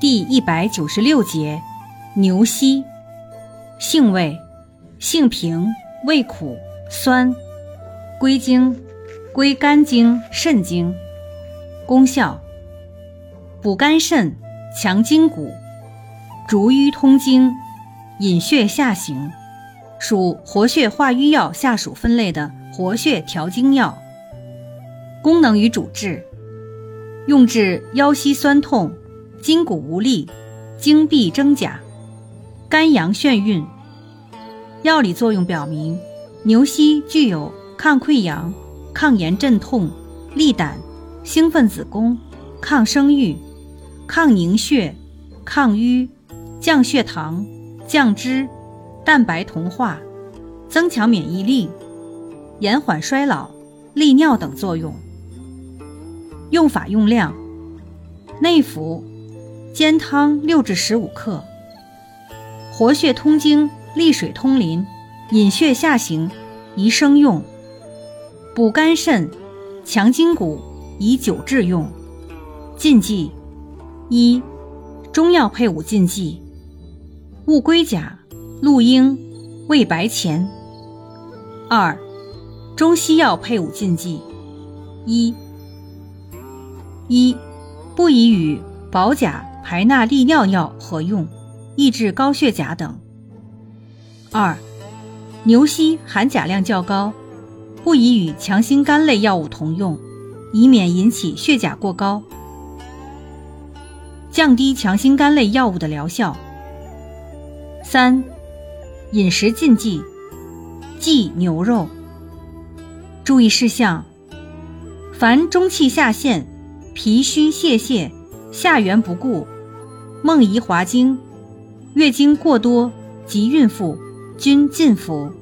第一百九十六节，牛膝，性味，性平，味苦，酸，归经，归肝经、肾经。功效，补肝肾，强筋骨，逐瘀通经，引血下行，属活血化瘀药下属分类的活血调经药。功能与主治，用治腰膝酸痛。筋骨无力、经闭真假、肝阳眩晕。药理作用表明，牛膝具有抗溃疡、抗炎镇痛、利胆、兴奋子宫、抗生育、抗凝血、抗瘀、降血糖、降脂、蛋白同化、增强免疫力、延缓衰老、利尿等作用。用法用量：内服。煎汤六至十五克，活血通经、利水通淋、引血下行，宜生用；补肝肾、强筋骨，宜久治用。禁忌：一、中药配伍禁忌：勿龟甲、鹿鹰、胃白钱。二、中西药配伍禁忌：一、一、不宜与保甲。排钠利尿药合用，抑制高血钾等。二、牛膝含钾量较高，不宜与强心肝类药物同用，以免引起血钾过高，降低强心肝类药物的疗效。三、饮食禁忌：忌牛肉。注意事项：凡中气下陷、脾虚泄泻、下元不固。梦遗滑经、月经过多及孕妇均禁服。